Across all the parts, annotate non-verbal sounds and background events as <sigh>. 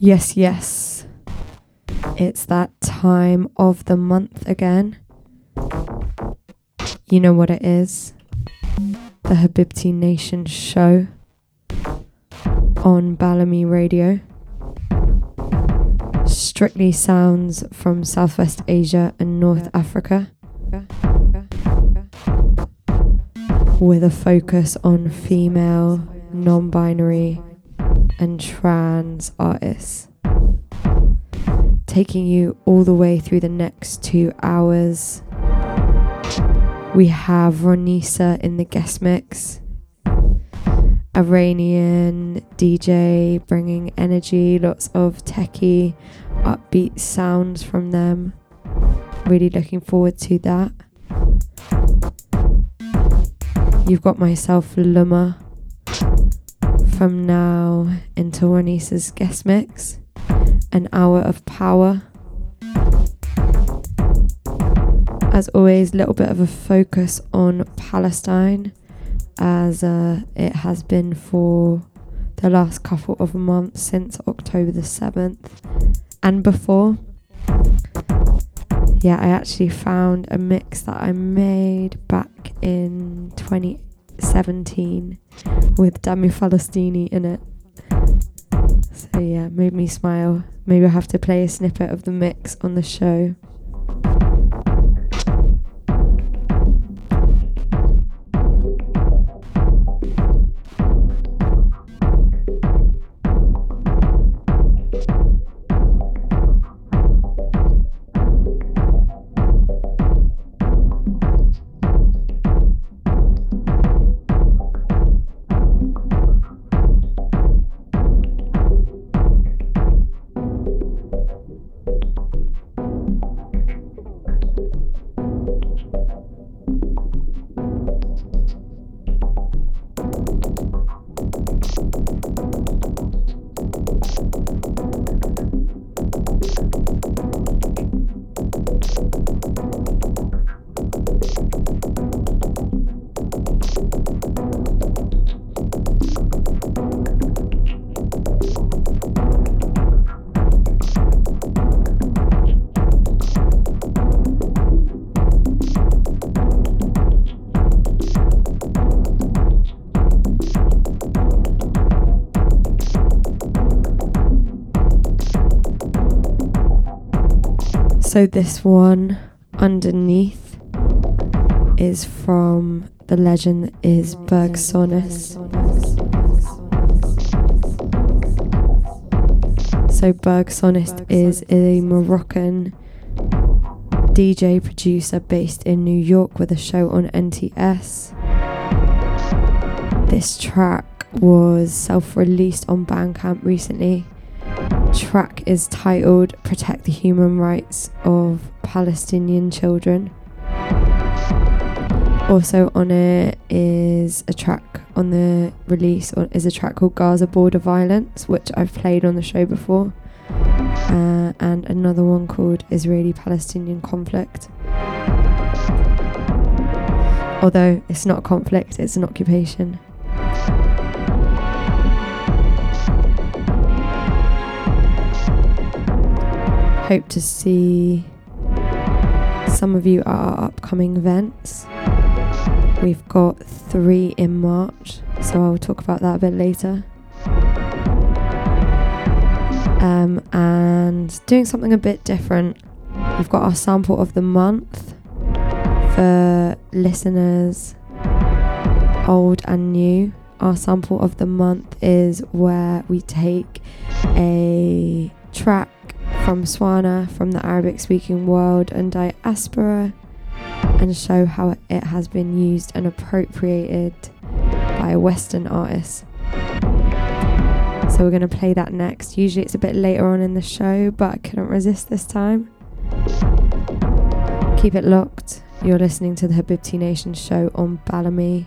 Yes, yes. It's that time of the month again. You know what it is. The Habibti Nation show on Balamii Radio. Strictly sounds from Southwest Asia and North Africa. With a focus on female, non binary, and trans artists. Taking you all the way through the next two hours. We have Ronisa in the guest mix. Iranian DJ bringing energy, lots of techie, upbeat sounds from them. Really looking forward to that. You've got myself, Luma, from now until Ronisa's guest mix. An hour of power. As always, a little bit of a focus on Palestine, as uh, it has been for the last couple of months since October the 7th and before. Yeah, I actually found a mix that I made back in 2017 with Damu Falastini in it. So yeah, made me smile. Maybe I'll have to play a snippet of the mix on the show. So this one underneath is from the legend is Bergsonist. So Bergsonist is a Moroccan DJ producer based in New York with a show on NTS. This track was self-released on Bandcamp recently track is titled Protect the Human Rights of Palestinian Children. Also on it is a track on the release is a track called Gaza Border Violence, which I've played on the show before, uh, and another one called Israeli Palestinian Conflict. Although it's not conflict, it's an occupation. Hope to see some of you at our upcoming events. We've got three in March, so I'll talk about that a bit later. Um, and doing something a bit different. We've got our sample of the month for listeners, old and new. Our sample of the month is where we take a track from Swana, from the Arabic speaking world and diaspora, and show how it has been used and appropriated by Western artist. So we're going to play that next. Usually it's a bit later on in the show, but I couldn't resist this time. Keep it locked. You're listening to the Habibti Nation show on Balamii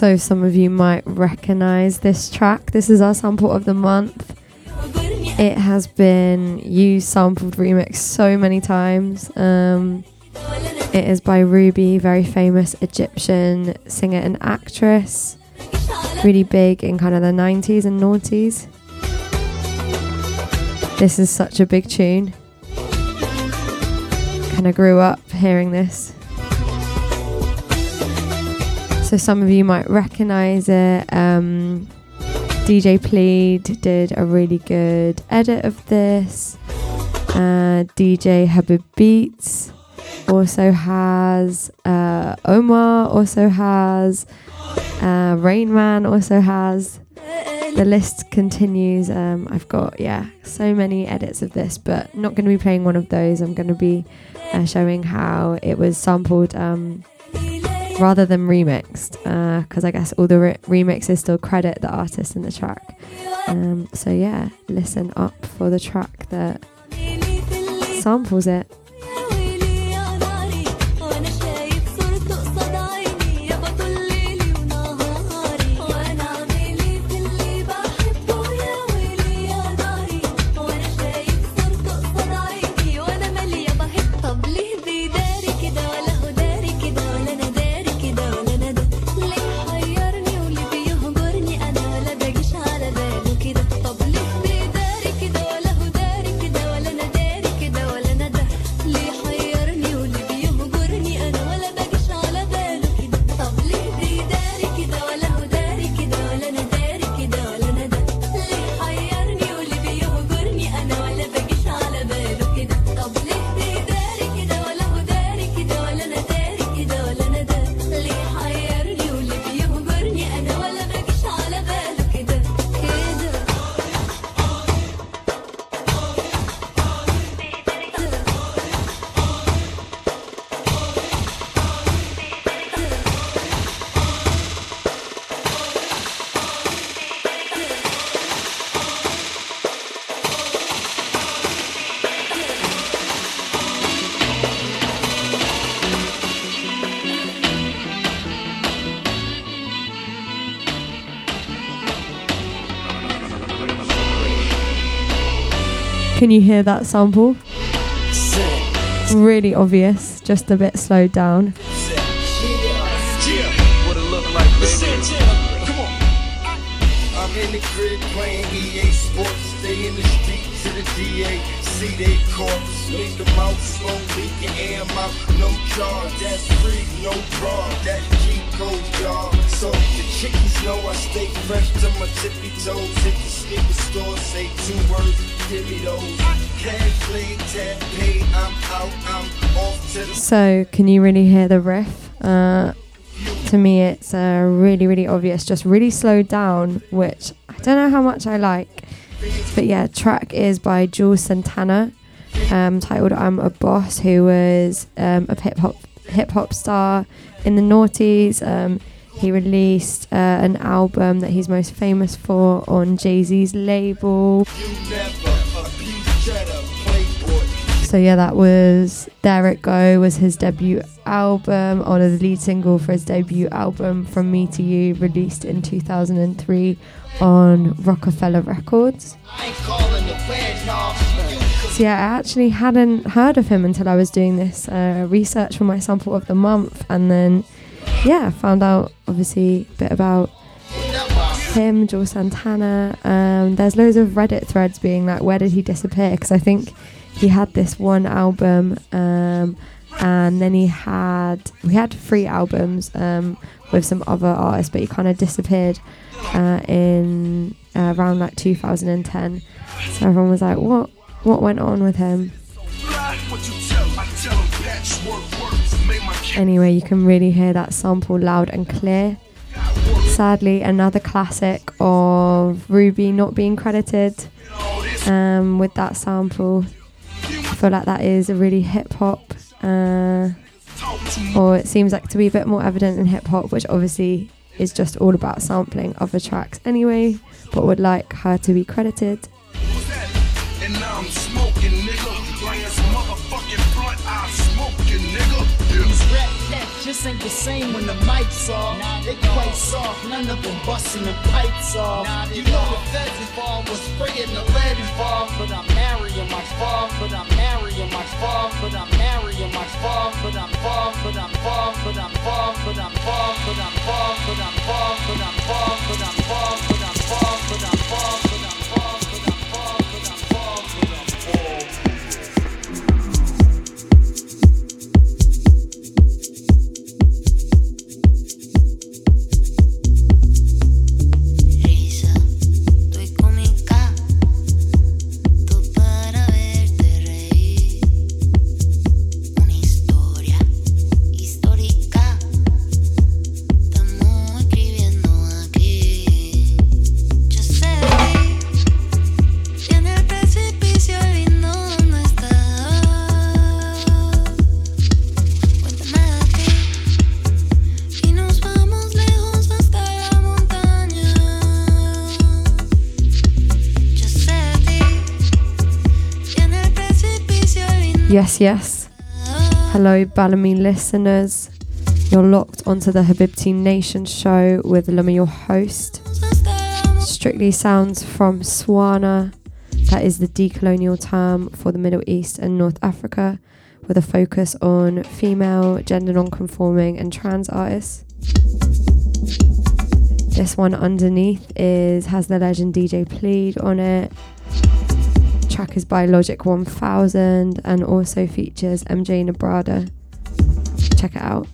So, some of you might recognize this track. This is our sample of the month. It has been used, sampled, remixed so many times. Um, it is by Ruby, very famous Egyptian singer and actress. Really big in kind of the 90s and noughties. This is such a big tune. Kind of grew up hearing this. So some of you might recognize it. Um, DJ Plead did a really good edit of this. Uh, DJ Habib Beats also has. Uh, Omar also has. Uh, Rain Man also has. The list continues. Um, I've got, yeah, so many edits of this, but not going to be playing one of those. I'm going to be uh, showing how it was sampled um, rather than remixed, because uh, I guess all the re- remixes still credit the artist in the track. Um, so, yeah, listen up for the track that samples it. Can you hear that sample? Really obvious, just a bit slowed down. see they corpse. Make them out slowly, get air out, no That's free, no. That. So the chickies know I stay fresh to my tippy toes. The sneaker store, say two words, give me those. Play, tap pay, I'm out, I'm off to the. So, can you really hear the riff? Uh, to me, it's uh, really, really obvious, just really slowed down, which I don't know how much I like. But yeah, track is by Juelz Santana, um, titled "I'm a Boss," who was um, a hip hop hip hop star in the noughties. Um, he released uh, an album that he's most famous for on Jay Z's label. So yeah, that was There It Go was his debut album, or the lead single for his debut album From Me to You, released in 2003 on Roc-A-Fella Records. Yeah, I actually hadn't heard of him until I was doing this uh, research for my sample of the month, and then yeah, found out obviously a bit about him, Juelz Santana. Um, there's loads of Reddit threads being like, where did he disappear? Because I think he had this one album, um, and then he had we had three albums um, with some other artists, but he kind of disappeared uh, in uh, around like 2010. So everyone was like, "What? What went on with him?" Anyway, you can really hear that sample loud and clear. Sadly, another classic of Ruby not being credited um, with that sample. I feel like that is a really hip hop, uh, or it seems like to be a bit more evident in hip hop, which obviously is just all about sampling other tracks anyway, but would like her to be credited. Just ain't the same when the mic's off. They quite soft, none of them busting the pipes off. You know the feds involved was spraying the lead involved, but I'm marrying my fall, but I'm marrying my fall, but I'm marrying my fall, but I'm fall, but I'm fall, but I'm fall, but I'm fall, but I'm fall, but I'm fall, but I'm fall, but I'm fall, but I'm fall, but I'm fall, but I'm Yes, yes. Hello, Balamii listeners. You're locked onto the Habibti Nation show with Luma, your host. Strictly sounds from Swana. That is the decolonial term for the Middle East and North Africa, with a focus on female, gender non-conforming, and trans artists. This one underneath is has the legend DJ Plead on it. Track is by Logic 1000 and also features MJ Nabrada. Check it out.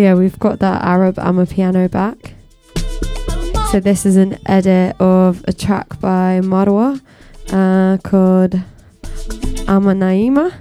Yeah, we've got that Arab amapiano back. So this is an edit of a track by Marwa uh, called Amma Naima.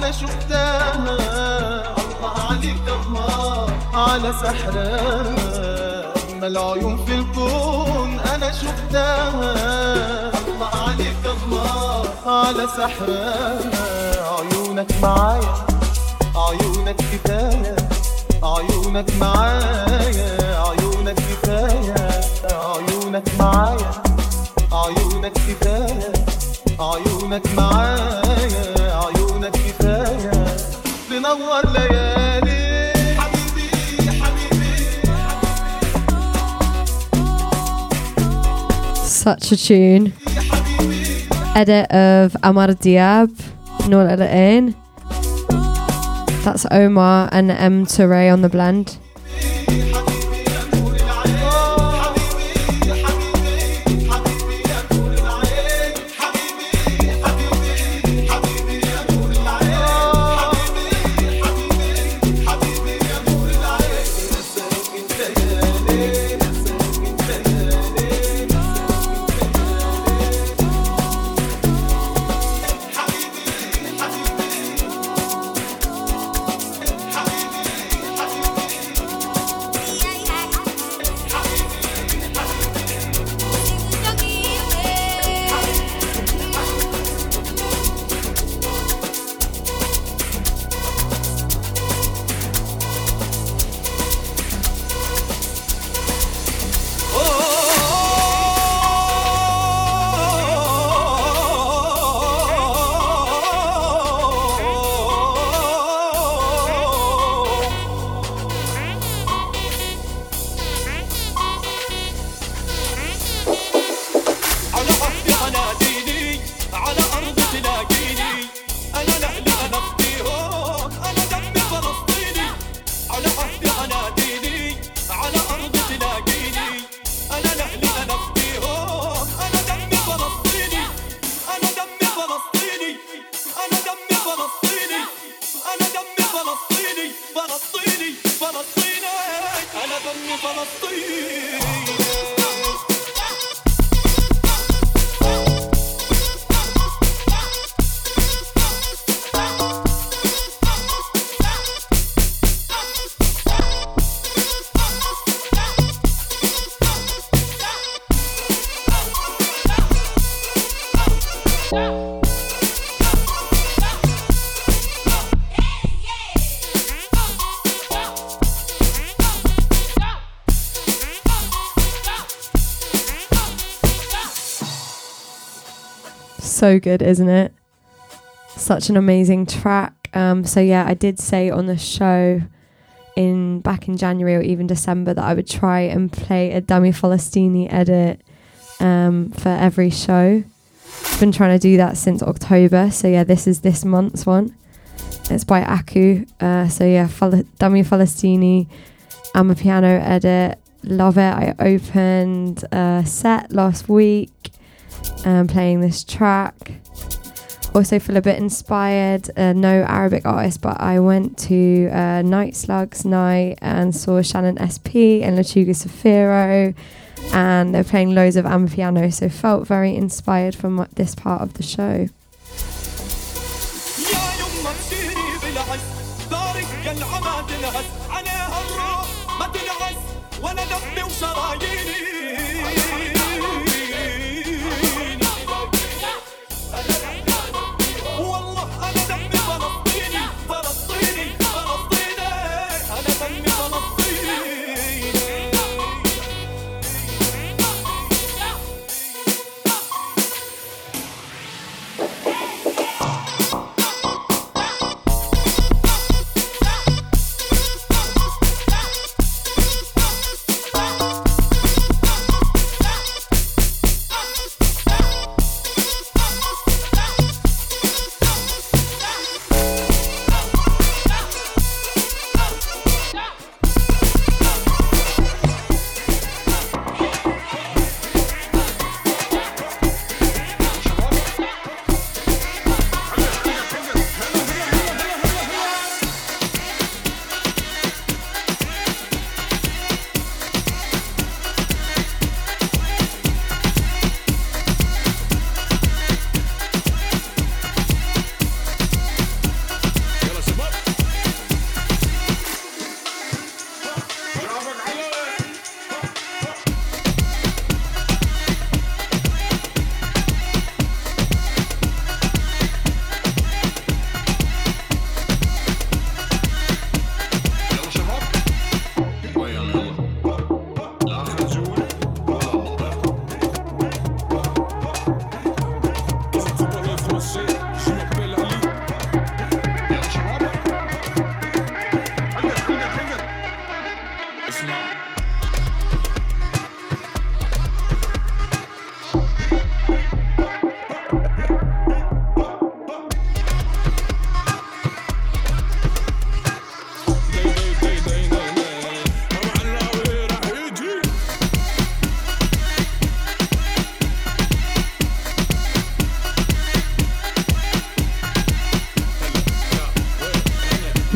أنا شفتها. الله عليك الله على سحرها أجمل عيون في الكون أنا شفتها. الله عليك الله على سحرها عيونك معايا عيونك كفاية. عيونك معايا عيونك كفاية. عيونك معايا عيونك كفاية. عيونك معايا. ليالي Such a tune. Edit of Amr Diab, Noor Ain. That's Omar and M. Ture on the blend. So good, isn't it? Such an amazing track. Um, so yeah, I did say on the show in back in January or even December that I would try and play a Dammi Falastini edit um, for every show. I've been trying to do that since October. So yeah, this is this month's one. It's by Aku. Uh, so yeah, Fal- Dammi Falastini. Amapiano edit. Love it. I opened a set last week um, playing this track. also feel a bit inspired. Uh, no Arabic artist, but I went to uh, Night Slugs night and saw Shannen SP and Lechuga Zafiro, and they're playing loads of Amapiano, so felt very inspired from this part of the show.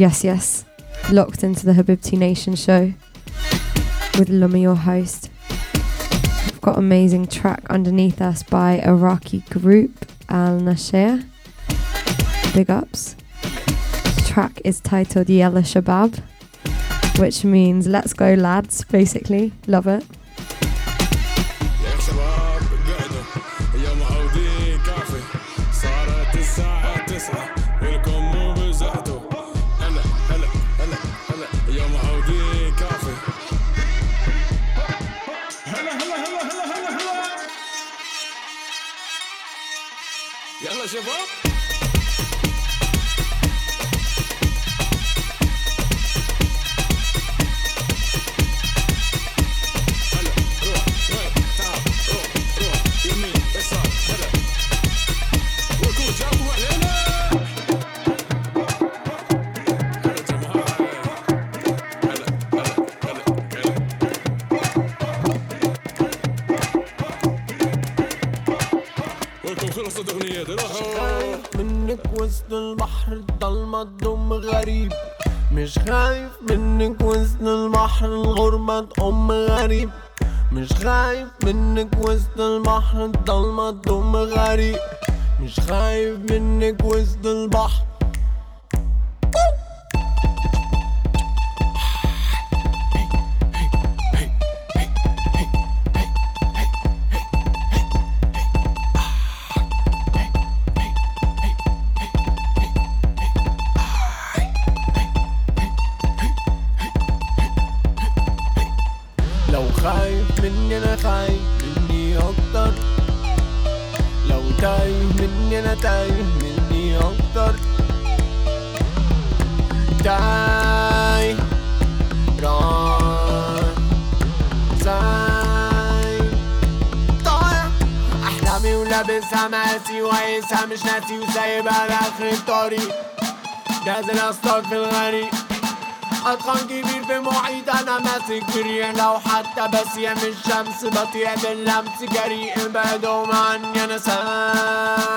Yes, yes. Locked into the Habibti Nation show with Luma, your host. We've got amazing track underneath us by Iraqi group Al Nasher. Big ups. Track is titled Yella Shabab, which means let's go lads, basically. Love it. وقايسها مش ناسي وسايبها لاخر الطريق نازل اصطاد في الغريق أتقن كبير في محيط أنا ماسك بريح لو حتى بسيم الشمس بطيء باللمس جريء. بعدهم عني أنا سايب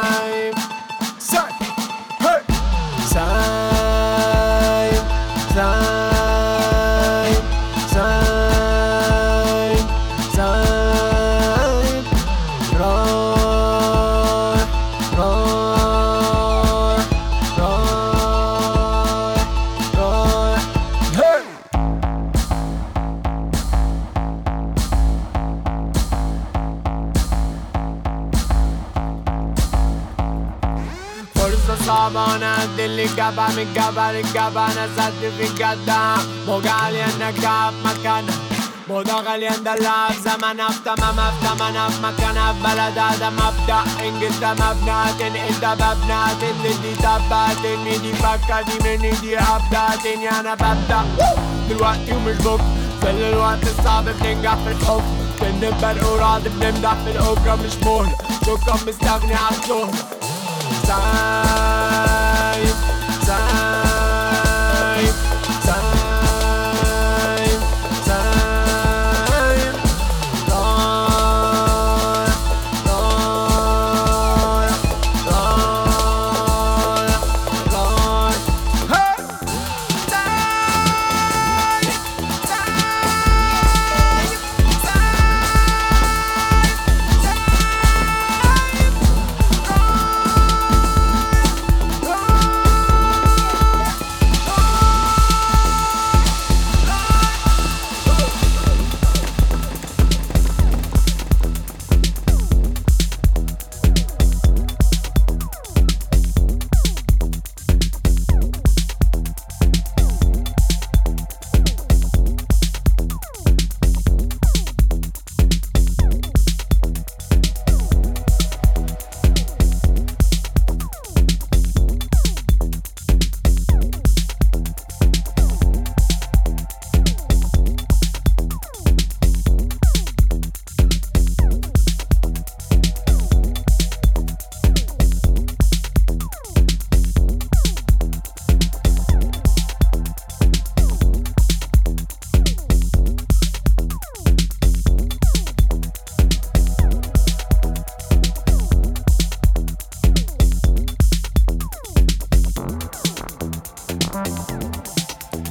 من جبل الجبل سد في الجدة موجة عالية الكعب مكانها موضة غالية ندلع في زمنها في تمامها في تمنها في مكانها في بلدها ده مبدأ انجلتا مبنى تنقل ده ببنى تنقل دي تبة تنقل دي فكة دي مني دي هبدة تني أنا ببدأ دلوقتي ومش بكرة في الوقت الصعب بننجح في الحب بنبقى القرعة بنمدح في الأجرة مش مهلة شكرا مستغني عالشهرة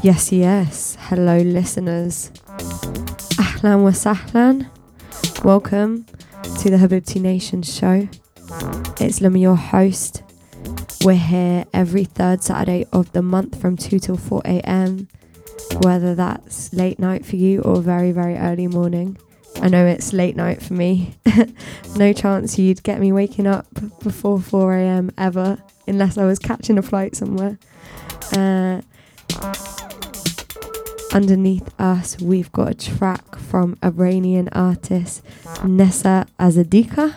Yes, yes. Hello, listeners. Ahlan wa sahlan. Welcome to the Habibti Nation show. It's Luma, your host. We're here every third Saturday of the month from 2 till 4 a.m. Whether that's late night for you or very, very early morning. I know it's late night for me. <laughs> no chance you'd get me waking up before 4 a.m. ever, unless I was catching a flight somewhere. Uh, underneath us, we've got a track from Iranian artist Nessa Azadika,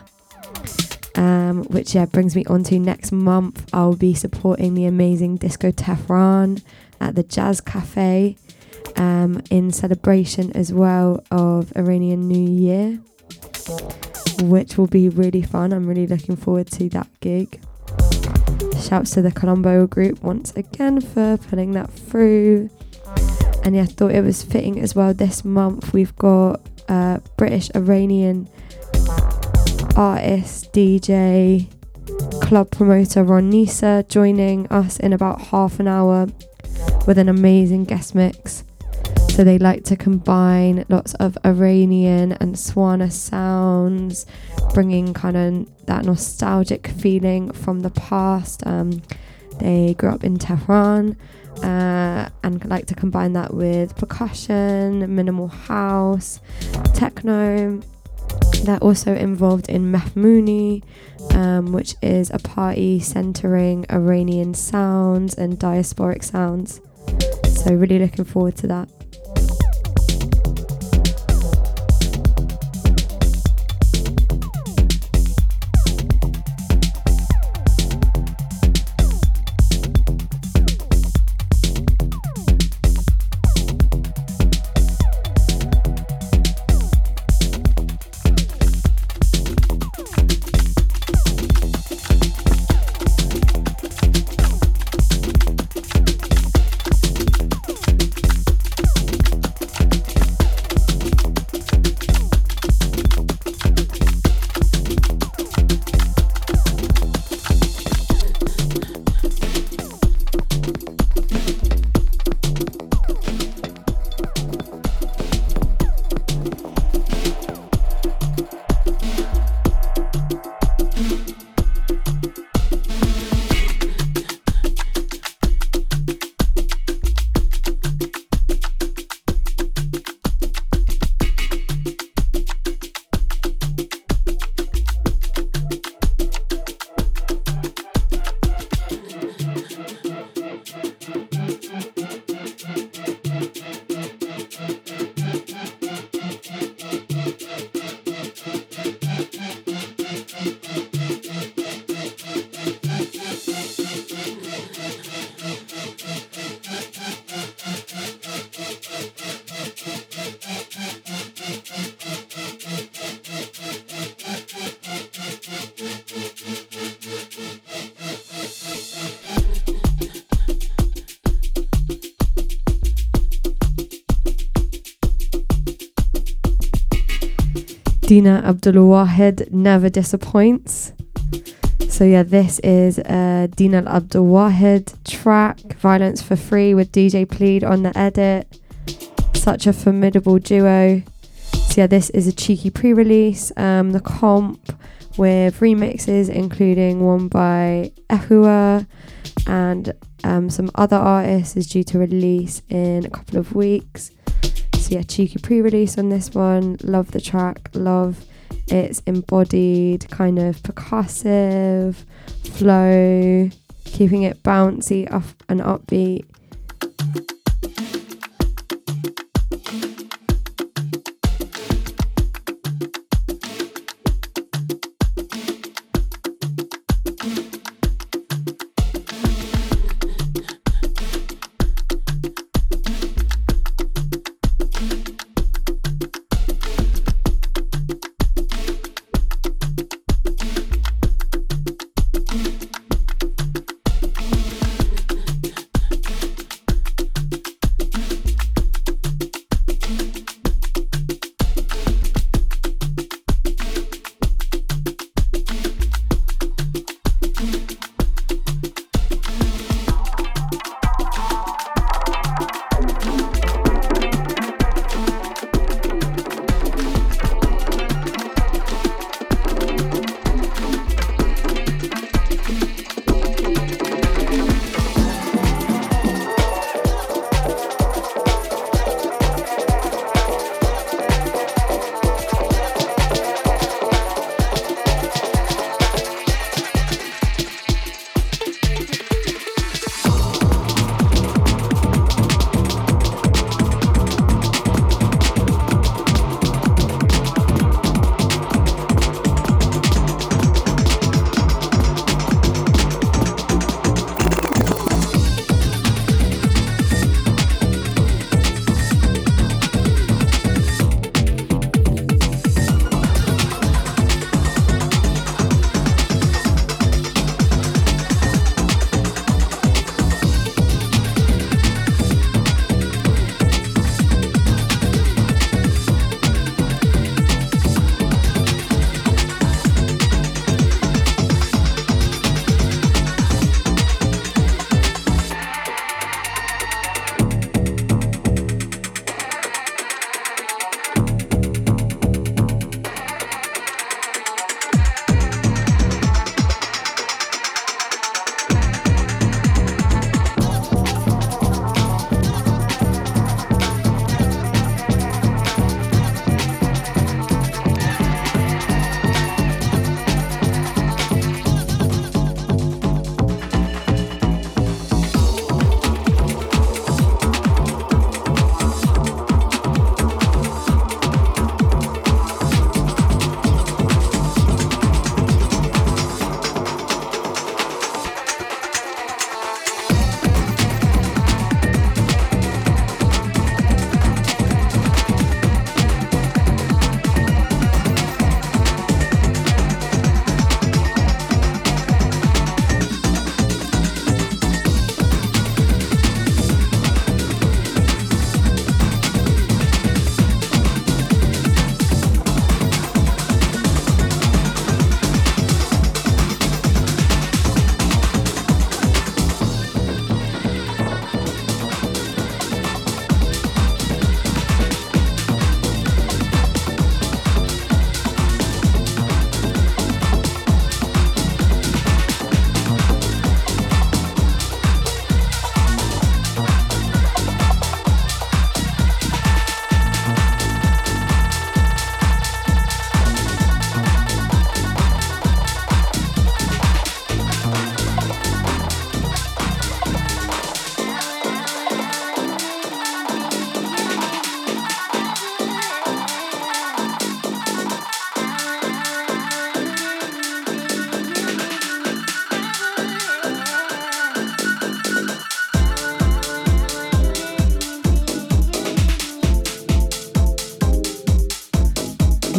um, which yeah brings me on to next month. I'll be supporting the amazing Disco Tehran at the Jazz Cafe um, in celebration as well of Iranian New Year, which will be really fun. I'm really looking forward to that gig. Shouts to the Columbo group once again for putting that through. And yeah, I thought it was fitting as well. This month we've got uh, British Iranian artist, DJ, club promoter Ronisa joining us in about half an hour with an amazing guest mix. So they like to combine lots of Iranian and Swana sounds, bringing kind of that nostalgic feeling from the past. Um, they grew up in Tehran uh, and like to combine that with percussion, minimal house, techno. They're also involved in Mahmouni, um, which is a party centering Iranian sounds and diasporic sounds. So, really looking forward to that. Dina Abdul Wahid never disappoints. So yeah, this is uh, Dina Abdul Wahid track, Violence for Free with DJ Plead on the edit. Such a formidable duo. So yeah, this is a cheeky pre-release. Um, the comp with remixes, including one by Ehua and um, some other artists, is due to release in a couple of weeks. So yeah, cheeky pre-release on this one. Love the track. Love its embodied kind of percussive flow, keeping it bouncy up and upbeat.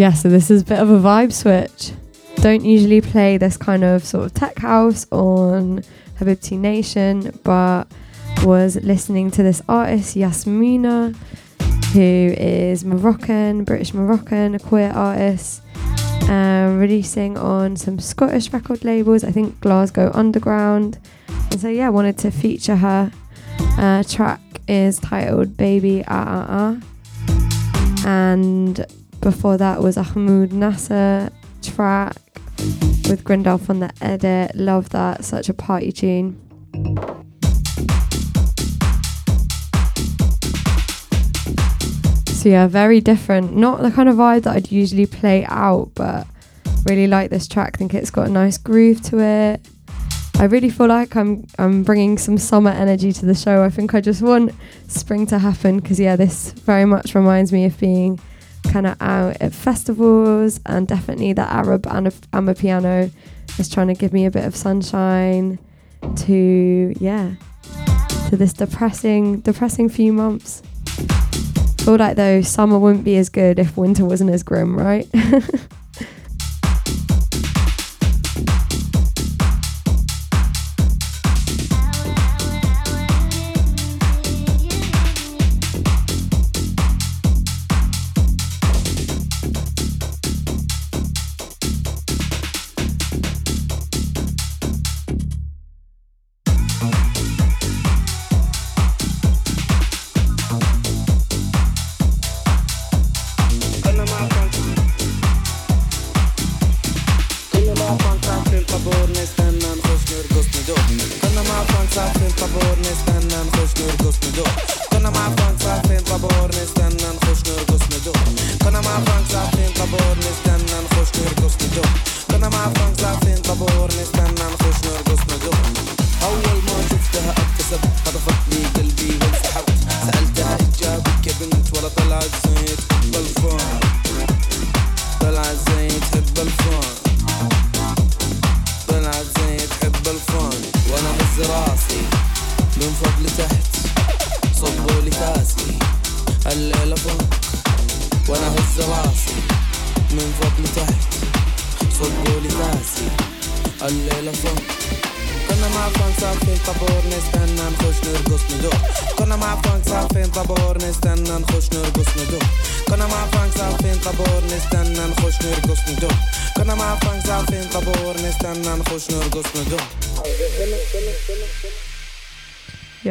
Yeah, so this is a bit of a vibe switch. Don't usually play this kind of sort of tech house on Habibti Nation, but was listening to this artist, Yasmina. who is Moroccan, British Moroccan, a queer artist, um, releasing on some Scottish record labels, I think Glasgow Underground. And so, yeah, wanted to feature her. Uh, track is titled Baby Ah Ah Ah. And before that was Ahmoud Nasser track with Grindalf on the edit. Love that, such a party tune. So yeah, very different. Not the kind of vibe that I'd usually play out, but really like this track. think it's got a nice groove to it. I really feel like I'm I'm bringing some summer energy to the show. I think I just want spring to happen because yeah, this very much reminds me of being kind of out at festivals and definitely the Arab and amapiano is trying to give me a bit of sunshine to yeah to this depressing depressing few months. Feel like though summer wouldn't be as good if winter wasn't as grim, right? <laughs>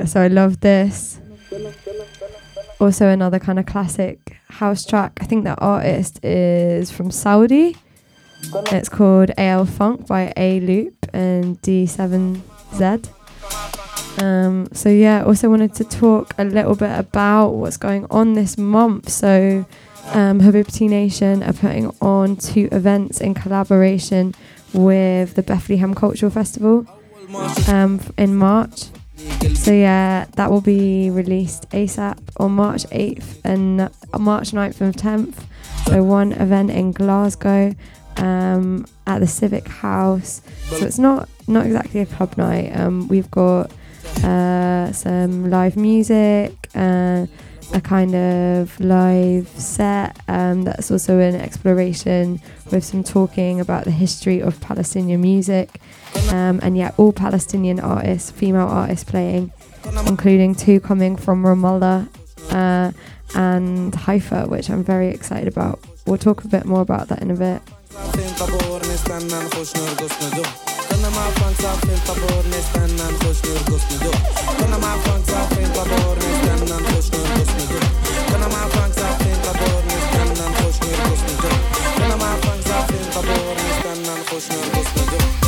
so I love this. Also, another kind of classic house track. I think the artist is from Saudi. It's called AL Funk by A Loop and D7Z. Um, so, yeah, also wanted to talk a little bit about what's going on this month. So, um, Nation are putting on two events in collaboration with the Bethlehem Cultural Festival um, in March. So yeah, that will be released ASAP on March 8th and uh, March 9th and 10th. So one event in Glasgow um, at the Civic House. So it's not not exactly a club night. Um, we've got uh, some live music, uh, a kind of live set um, that's also an exploration with some talking about the history of Palestinian music. Um, and yeah, all Palestinian artists, female artists playing, including two coming from Ramallah uh, and Haifa, which I'm very excited about. We'll talk a bit more about that in a bit. Ghost, no, ghost.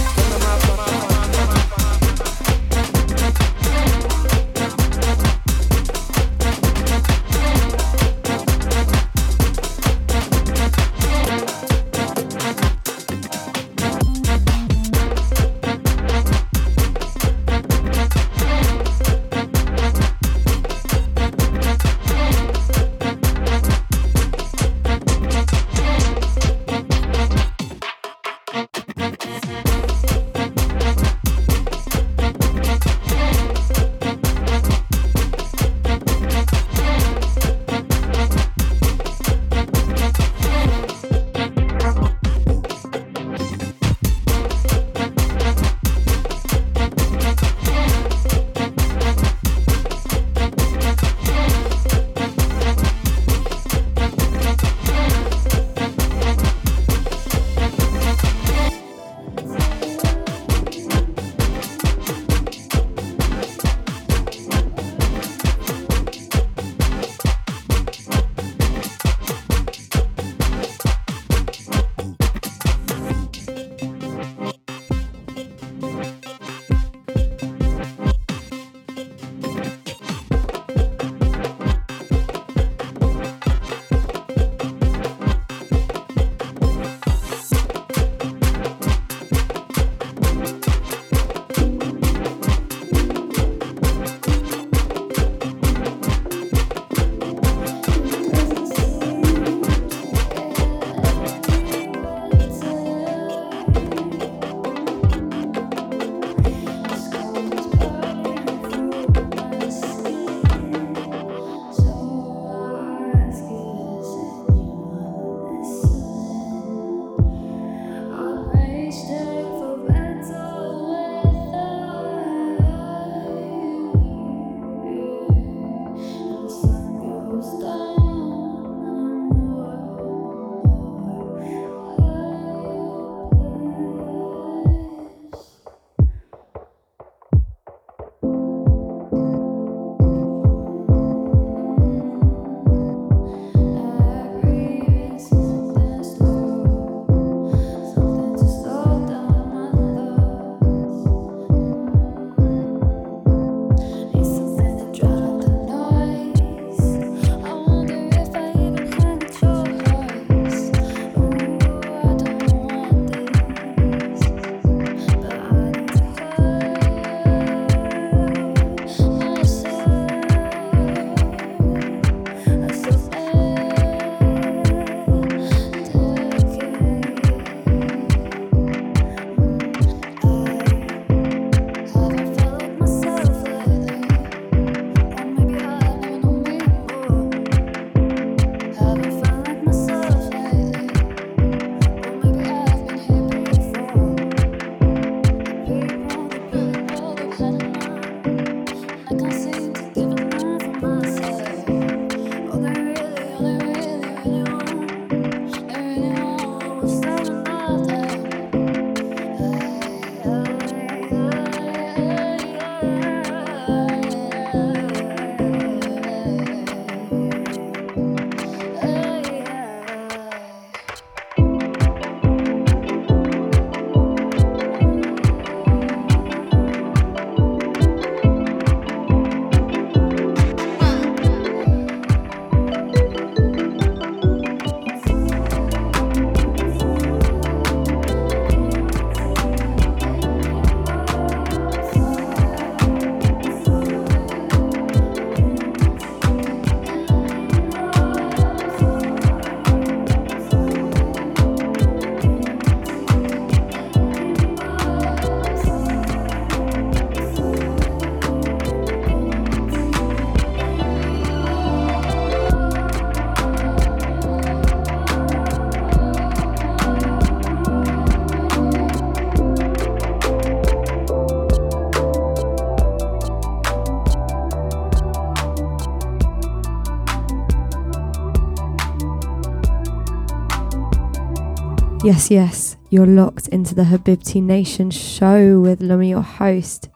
Yes, yes, you're locked into the Habibti Nation show with Luma, your host.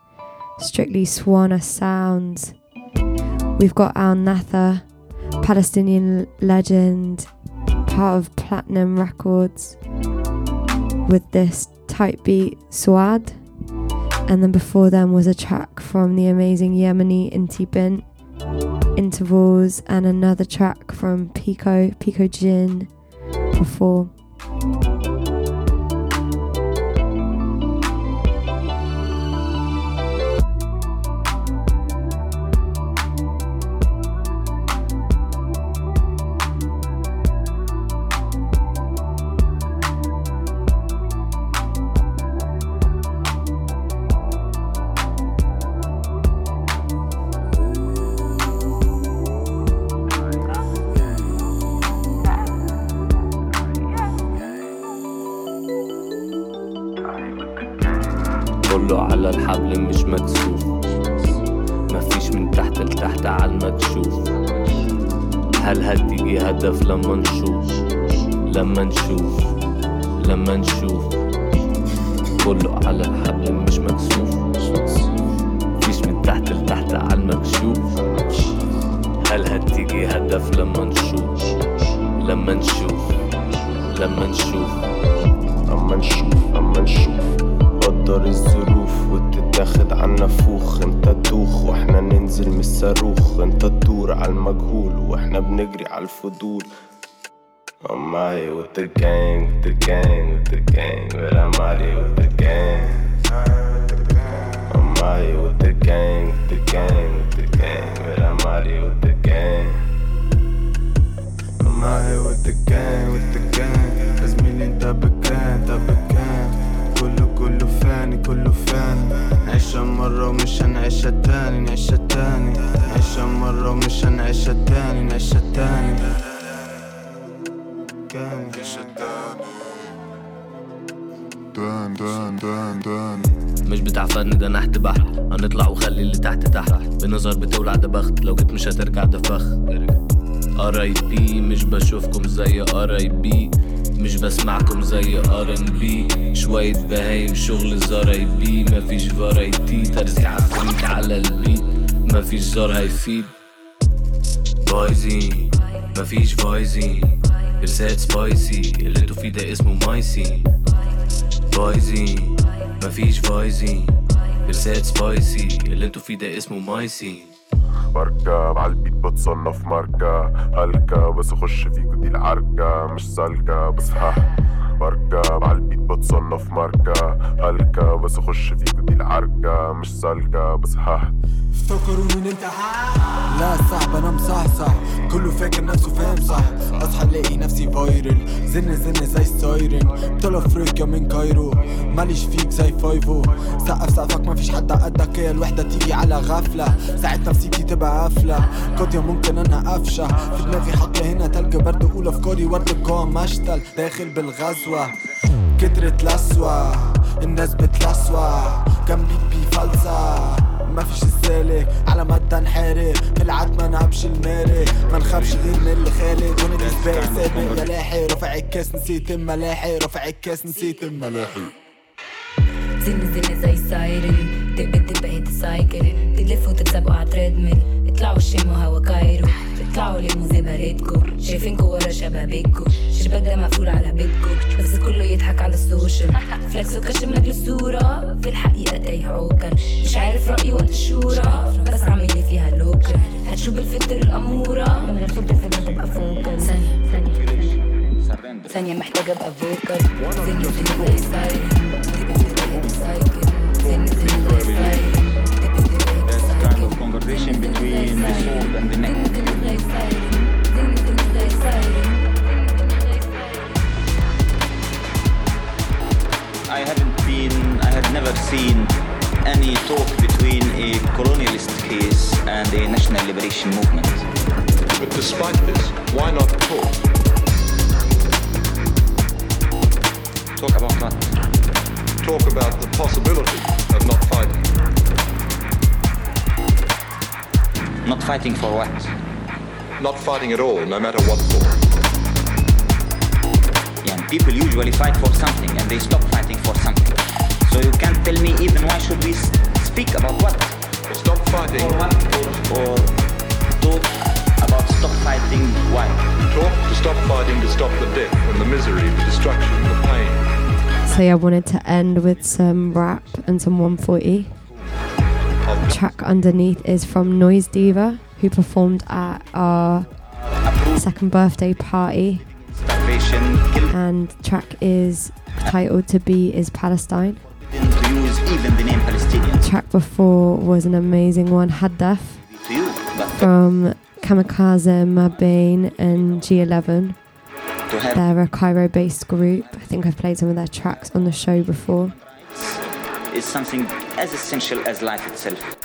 Strictly Swana Sounds. We've got Al Nather, Palestinian legend, part of Platinum Records, with this tight beat Swad. And then before them was a track from the amazing Yemeni Inti Bint, Intervals, and another track from Pico, Pico Jin before. قدر الظروف وتتاخد عنا فوخ انت تدوخ وإحنا ننزل من الصاروخ انت تدور على المجهول وإحنا بنجري على الفضول I'm out here with the gang, with the gang, with the gang, but I'm out here with the gang. I'm out here with the gang, with the gang, with the gang, but I'm out here with the gang. I'm out here with the gang, with the gang زميلي انت بكان انت بكان كله كله فاني كله فاني. نعيشها مرة ومش هنعيشها تاني نعيشها تاني. نعيشها مرة ومش هنعيشها تاني نعيشها تاني. دان دان دان دان مش بتاع فن ده نحت بحت هنطلع وخلي اللي تحت تحت. بنظر بتولع ده بخت. لو جيت مش هترجع ده فخ. ار اي بي مش بشوفكم زي ار اي بي مش بسمعكم زي ار ان بي شوية بهايم شغل زار اي بي مفيش فرايتي ترزي عفريت على البيت. مفيش زار هيفيد فايزين مفيش فايزين رسالة سبايسي اللي أنتوا فيه ده اسمه مايسي فايزين مفيش فايزين رسالة سبايسي اللي أنتوا فيه ده اسمه مايسي بركب عالبيت بتصنف ماركة. هلكة بس اخش فيكو دي العركة مش سالكة بس ها. بركب عالبيت بتصنف ماركة. هلكة بس اخش فيكو دي العركة مش سالكة بس ها. افتكروا ان انت لا صعب أنا مصحصح. كله فاكر نفسه فاهم صح. اصحى الاقي نفسي فايرل زن زن زي السايرن طول أفريقيا من كايرو. ماليش فيك زي فايفو. سقف سقفك مفيش حد قدك. هي الوحدة تيجي على غفلة. ساعة نفسيتي تبقى قافلة. قاضية ممكن أنا أفشة. في دماغي حط هنا تلج برد. أقول أفكاري ورد جوه مشتل. داخل بالغزوة كترت لسوة الناس بتلسوة كان بيت بيفلسع مفيش السالك. على مدى انحرق. من العتمة أنا همشي المارق. ما نخافش غير من اللي خالق وأنا سباق سابق يا رافع الكاس نسيت الملاحق. رافع الكاس نسيت الملاحق. زن زن زي السايرن دب دب هيت سايكل تلف وتتسابقوا على تريدميل. اطلعوا شموا هوا كايرو اطلعوا لموا زي باريتكو شايفينكوا ورا شبابيكو. شباك ده مقفول على بيتكو. بس كله يضحك على السوشيال. فلكس وكشم لاجل الصورة. في الحقيقة تايه عوكل مش عارف رأيي وقت الشورى بس عامل لي فيها لوكل هتشوف بالفلتر الأمورة. من غير فلتر في تبقى فوكل ثانية ثانية ثانية. محتاجة أبقى فوكال زن زن زي السايرن kind of conversation between the soul and the neck. had never seen any talk between a colonialist case and a national liberation movement. But despite this, why not talk? Talk about what? Talk about the possibility of not fighting. Not fighting for what? Not fighting at all, no matter what for people usually fight for something and they stop fighting for something. So you can't tell me even why should we speak about what? Stop fighting. Or what? Or, or talk about stop fighting why? Talk to stop fighting to stop the death and the misery, the destruction, the pain. So yeah, I wanted to end with some rap and some 140. Track underneath is from Noise Diva, who performed at our second birthday party. And track is titled "To Be Is Palestine." Track before was an amazing one, Haddaf, from Kamikaze, Mabane, and G11. They're a Cairo-based group. I think I've played some of their tracks on the show before. is something as essential as life itself.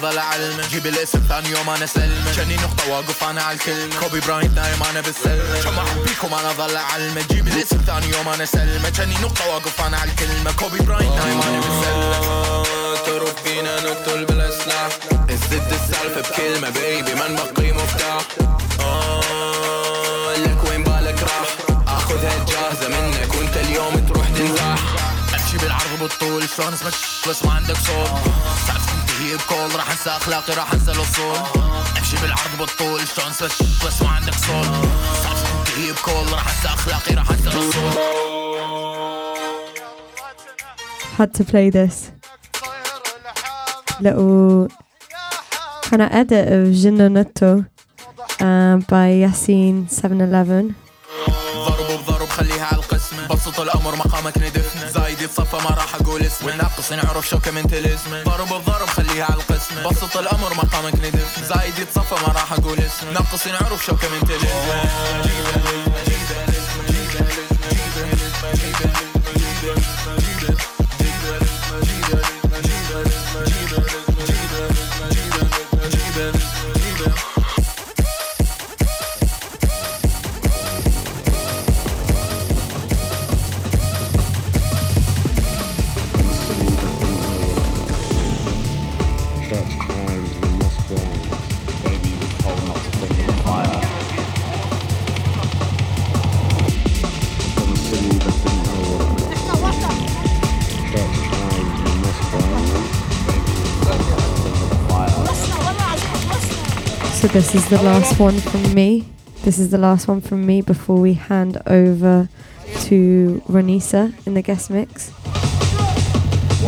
ضل اعلمك جيب الاسم ثاني يوم أنا سلمك جاني نقطة واقف أنا على الكلمة. كوبي براينت نايم أنا بالسلمة شو ما احبكم أنا ضل اعلمك جيب الاسم ثاني يوم أنا سلمك جاني نقطة واقف أنا على الكلمة. كوبي براينت نايم أنا بالسلمة تروح فينا نقتل بلا سلاح الزد السالفة بكلمة بيبي من بقي مفتاح. آه لك وين بالك راح؟ اخذها جاهزة منك وأنت اليوم تروح تنزاح. أمشي بالعرض بالطول شلون اسمك؟ بس ما عندك صوت. تنتهي بكول راح انسى اخلاقي راح انسى الاصول امشي بالعرض بالطول شلون اسمك بس ما عندك صوت ساعات تنتهي بكول راح انسى اخلاقي راح انسى الاصول Had to play this. little kind of edit of uh, by Yassine 711. ضرب بضرب خليها ببسط الامر مقامك ندفن زايد يتصفى ما راح أقول اسم والناقص ينعرف كم انت تلزم ضرب بضرب خليها على القسم. بسط الامر مقامك ندفن زايد يتصفى ما راح أقول اسم ناقص ينعرف كم انت تلزم this is the last one from me. This is the last one from me before we hand over to Ronisa in the guest mix.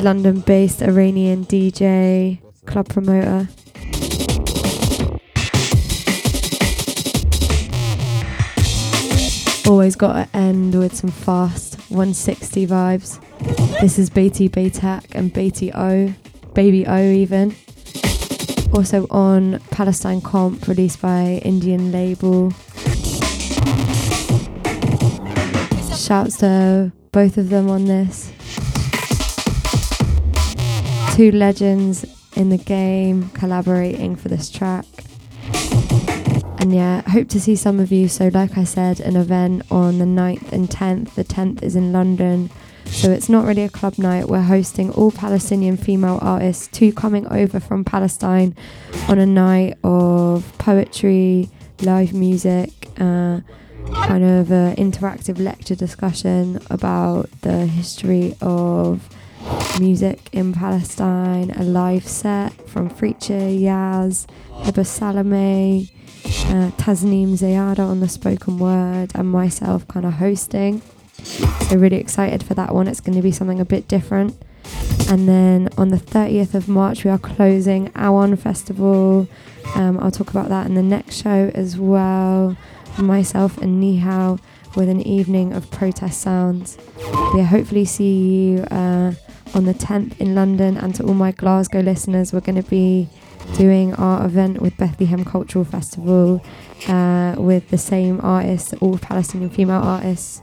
London-based Iranian DJ, club promoter. Always got to end with some fast 160 vibes. This is Beatty Baytak and Beatty O, Baby O even. Also on Palestine Comp, released by Indian label. Shouts to both of them on this. Two legends in the game collaborating for this track. And yeah, hope to see some of you. So, like I said, an event on the 9th and 10th. The 10th is in London. So, it's not really a club night. We're hosting all Palestinian female artists, two coming over from Palestine on a night of poetry, live music, uh, kind of an interactive lecture discussion about the history of music in Palestine, a live set from Freacher, Yaz, Hiba Salome, uh, Zayada on the spoken word, and myself kind of hosting. So, really excited for that one. It's going to be something a bit different. And then on the 30th of March, we are closing Awon Festival. Um, I'll talk about that in the next show as well. Myself and Nihao with an evening of protest sounds. Yeah, hopefully see you uh, on the 10th in London. And to all my Glasgow listeners, we're going to be doing our event with Bethlehem Cultural Festival uh, with the same artists, all Palestinian female artists,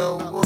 so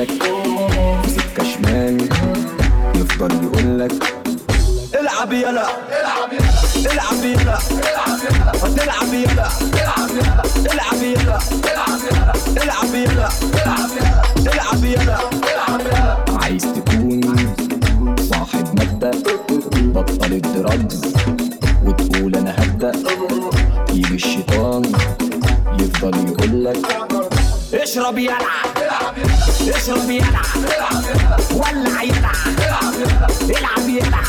يوزك في سكة شمال يفضل يقولك العب يلا العب يلا العب يلا ما تلعب يلا العب يلا العب يلا العب يلا. عايز تكون صاحب مبدأ بطل الدرجز وتقول أنا هبدأ يجي الشيطان يفضل يقولك اشرب يلا. اشرب يلا ولع يلا العب يلا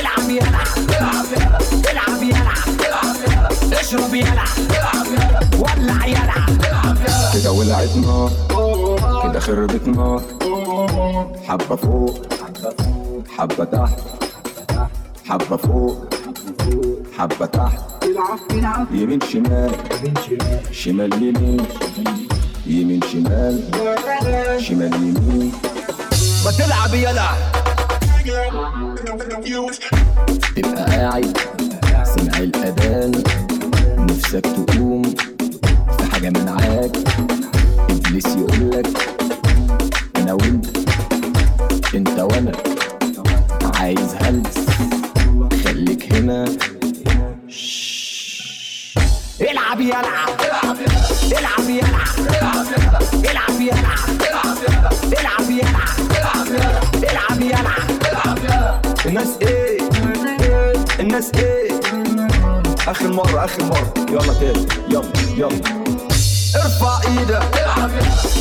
العب يلا العب يلا اشرب يلا ولع يلا كده ولعت نار كده خربت نار. حبة فوق حبة تحت. حبة فوق حبة تحت. يمين شمال شمال يمين. يمين شمال شمال يمين. ما تلعب يلا. تبقى قاعد سمع الأذان نفسك تقوم في حاجة منعاك. إبليس يقولك أنا وأنت أنت وأنا. عايز هلس خليك هنا. العب يلا. العب يلا. آخر مرة آخر مرة. يلا تاني يلا يلا. ارفع إيدك.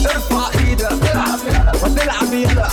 ارفع إيدك. ما تلعب يلا